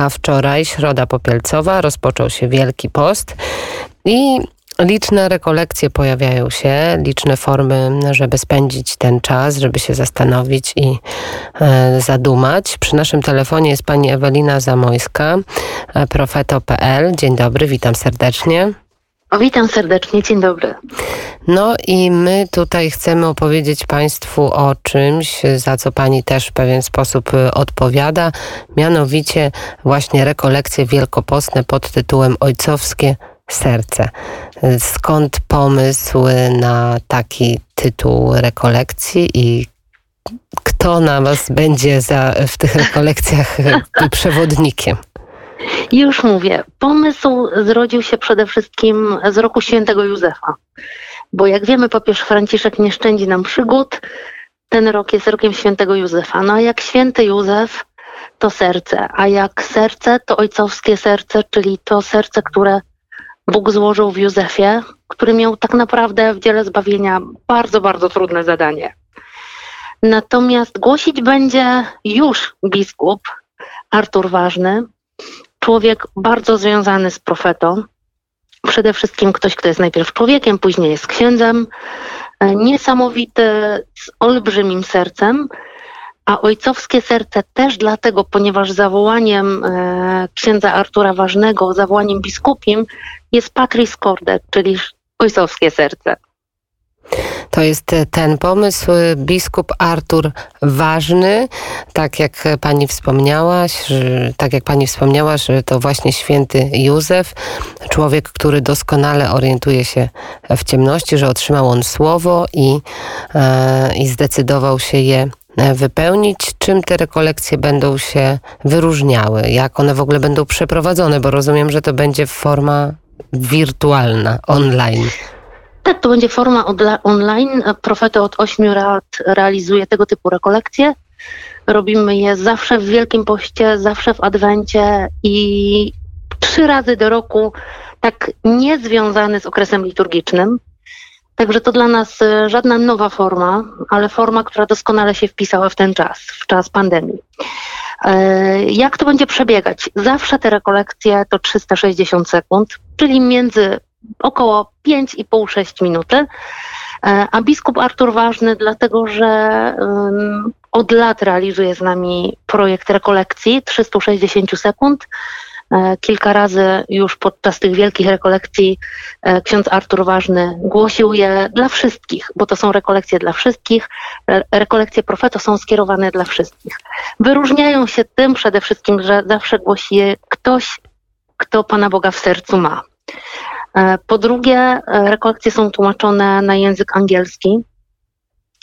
a wczoraj, środa popielcowa, rozpoczął się Wielki Post i liczne rekolekcje pojawiają się, liczne formy, żeby spędzić ten czas, żeby się zastanowić i e, zadumać. Przy naszym telefonie jest pani Ewelina Zamojska, e, profeto.pl. Dzień dobry, witam serdecznie. O, witam serdecznie, dzień dobry. No i my tutaj chcemy opowiedzieć Państwu o czymś, za co Pani też w pewien sposób y, odpowiada, mianowicie właśnie rekolekcje wielkopostne pod tytułem Ojcowskie Serce. Skąd pomysł na taki tytuł rekolekcji i kto na Was będzie za, w tych rekolekcjach przewodnikiem? Już mówię. Pomysł zrodził się przede wszystkim z roku świętego Józefa. Bo jak wiemy, papież Franciszek nie szczędzi nam przygód. Ten rok jest rokiem świętego Józefa. No a jak święty Józef, to serce. A jak serce, to ojcowskie serce, czyli to serce, które Bóg złożył w Józefie, który miał tak naprawdę w dziele zbawienia bardzo, bardzo trudne zadanie. Natomiast głosić będzie już biskup Artur Ważny, człowiek bardzo związany z profetą. Przede wszystkim ktoś, kto jest najpierw człowiekiem, później jest księdzem. E, niesamowity, z olbrzymim sercem, a ojcowskie serce też dlatego, ponieważ zawołaniem e, księdza Artura Ważnego, zawołaniem biskupim jest Patris Corde, czyli ojcowskie serce. To jest ten pomysł. Biskup Artur ważny, tak jak pani wspomniałaś, że, tak jak pani wspomniała, że to właśnie święty Józef, człowiek, który doskonale orientuje się w ciemności, że otrzymał on słowo i, e, i zdecydował się je e, wypełnić. Czym te rekolekcje będą się wyróżniały? Jak one w ogóle będą przeprowadzone? Bo rozumiem, że to będzie forma wirtualna, online. Tak, to będzie forma online. Profeto od 8 lat realizuje tego typu rekolekcje. Robimy je zawsze w Wielkim Poście, zawsze w Adwencie i trzy razy do roku, tak niezwiązany z okresem liturgicznym. Także to dla nas e, żadna nowa forma, ale forma, która doskonale się wpisała w ten czas, w czas pandemii. E, jak to będzie przebiegać? Zawsze te rekolekcje to 360 sekund, czyli między około 5,5-6 minuty. E, a biskup Artur ważny, dlatego że od lat realizuje z nami projekt rekolekcji 360 sekund. E, kilka razy już podczas tych wielkich rekolekcji e, ksiądz Artur Ważny głosił je dla wszystkich, bo to są rekolekcje dla wszystkich. Rekolekcje profeto są skierowane dla wszystkich. Wyróżniają się tym przede wszystkim, że zawsze głosi je ktoś, kto Pana Boga w sercu ma. E, po drugie, e, rekolekcje są tłumaczone na język angielski,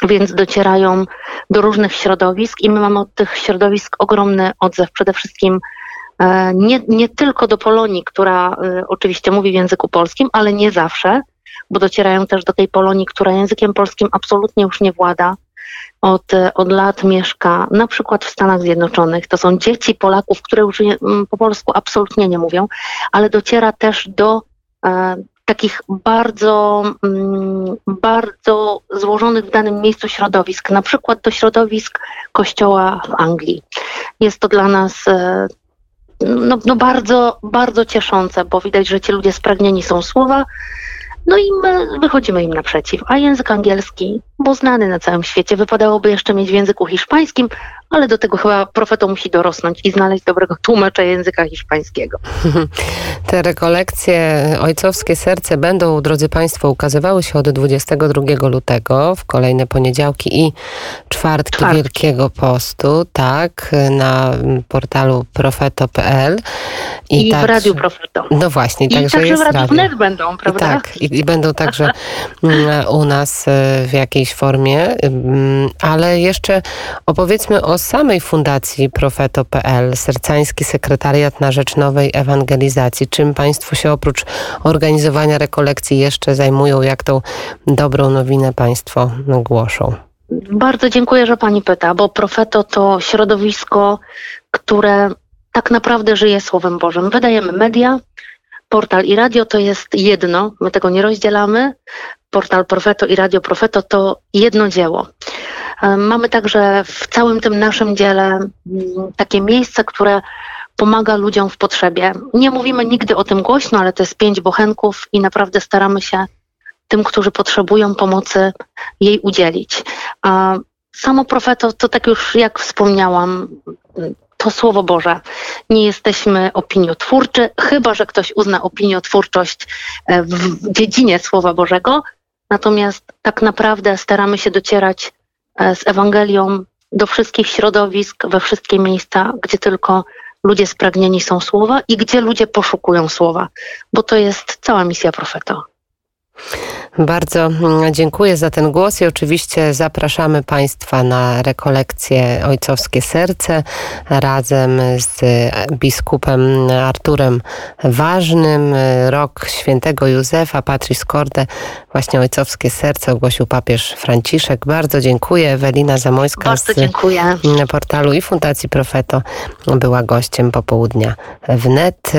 więc docierają do różnych środowisk i my mamy od tych środowisk ogromny odzew. Przede wszystkim e, nie, nie tylko do Polonii, która oczywiście mówi w języku polskim, ale nie zawsze, bo docierają też do tej Polonii, która językiem polskim absolutnie już nie włada. Od, od lat mieszka na przykład w Stanach Zjednoczonych. To są dzieci Polaków, które już po polsku absolutnie nie mówią, ale dociera też do takich bardzo, mm, bardzo złożonych w danym miejscu środowisk, na przykład do środowisk kościoła w Anglii. Jest to dla nas e, no, no bardzo, bardzo cieszące, bo widać, że ci ludzie spragnieni są słowa, no i my wychodzimy im naprzeciw. A język angielski, bo znany na całym świecie, wypadałoby jeszcze mieć w języku hiszpańskim, ale do tego chyba profetą musi dorosnąć i znaleźć dobrego tłumacza języka hiszpańskiego. Te rekolekcje Ojcowskie Serce będą, drodzy Państwo, ukazywały się od 22 lutego w kolejne poniedziałki i czwartki, czwartki. Wielkiego Postu, tak, na portalu profeto.pl. I, I także, w Radiu Profeto. No właśnie, I także, także w Radiu Wnet będą, prawda? I tak, i, i będą także mm, u nas e, w jakiejś formie, mm, ale jeszcze opowiedzmy o samej Fundacji Profeto.pl, Sercański Sekretariat na Rzecz Nowej Ewangelizacji. Czym Państwo się oprócz organizowania rekolekcji jeszcze zajmują? Jak tą dobrą nowinę Państwo głoszą? Bardzo dziękuję, że Pani pyta, bo Profeto to środowisko, które tak naprawdę żyje Słowem Bożym. Wydajemy media, portal i radio to jest jedno, my tego nie rozdzielamy. Portal Profeto i Radio Profeto to jedno dzieło. Mamy także w całym tym naszym dziele mm, takie miejsce, które pomaga ludziom w potrzebie. Nie mówimy nigdy o tym głośno, ale to jest pięć bochenków i naprawdę staramy się tym, którzy potrzebują pomocy, jej udzielić. A samo profeto, to tak już jak wspomniałam, to Słowo Boże. Nie jesteśmy opiniotwórczy, chyba że ktoś uzna opiniotwórczość e, w dziedzinie Słowa Bożego. Natomiast tak naprawdę staramy się docierać e, z Ewangelią do wszystkich środowisk, we wszystkie miejsca, gdzie tylko ludzie spragnieni są słowa i gdzie ludzie poszukują słowa, bo to jest cała misja profeta. Bardzo mm, dziękuję za ten głos i oczywiście zapraszamy Państwa na rekolekcję Ojcowskie Serce razem z biskupem Arturem Ważnym. Rok świętego Józefa, Patris Corde, właśnie Ojcowskie Serce ogłosił papież Franciszek. Bardzo dziękuję. Ewelina Zamojska Bardzo z dziękuję. portalu i Fundacji Profeto była gościem popołudnia wnet.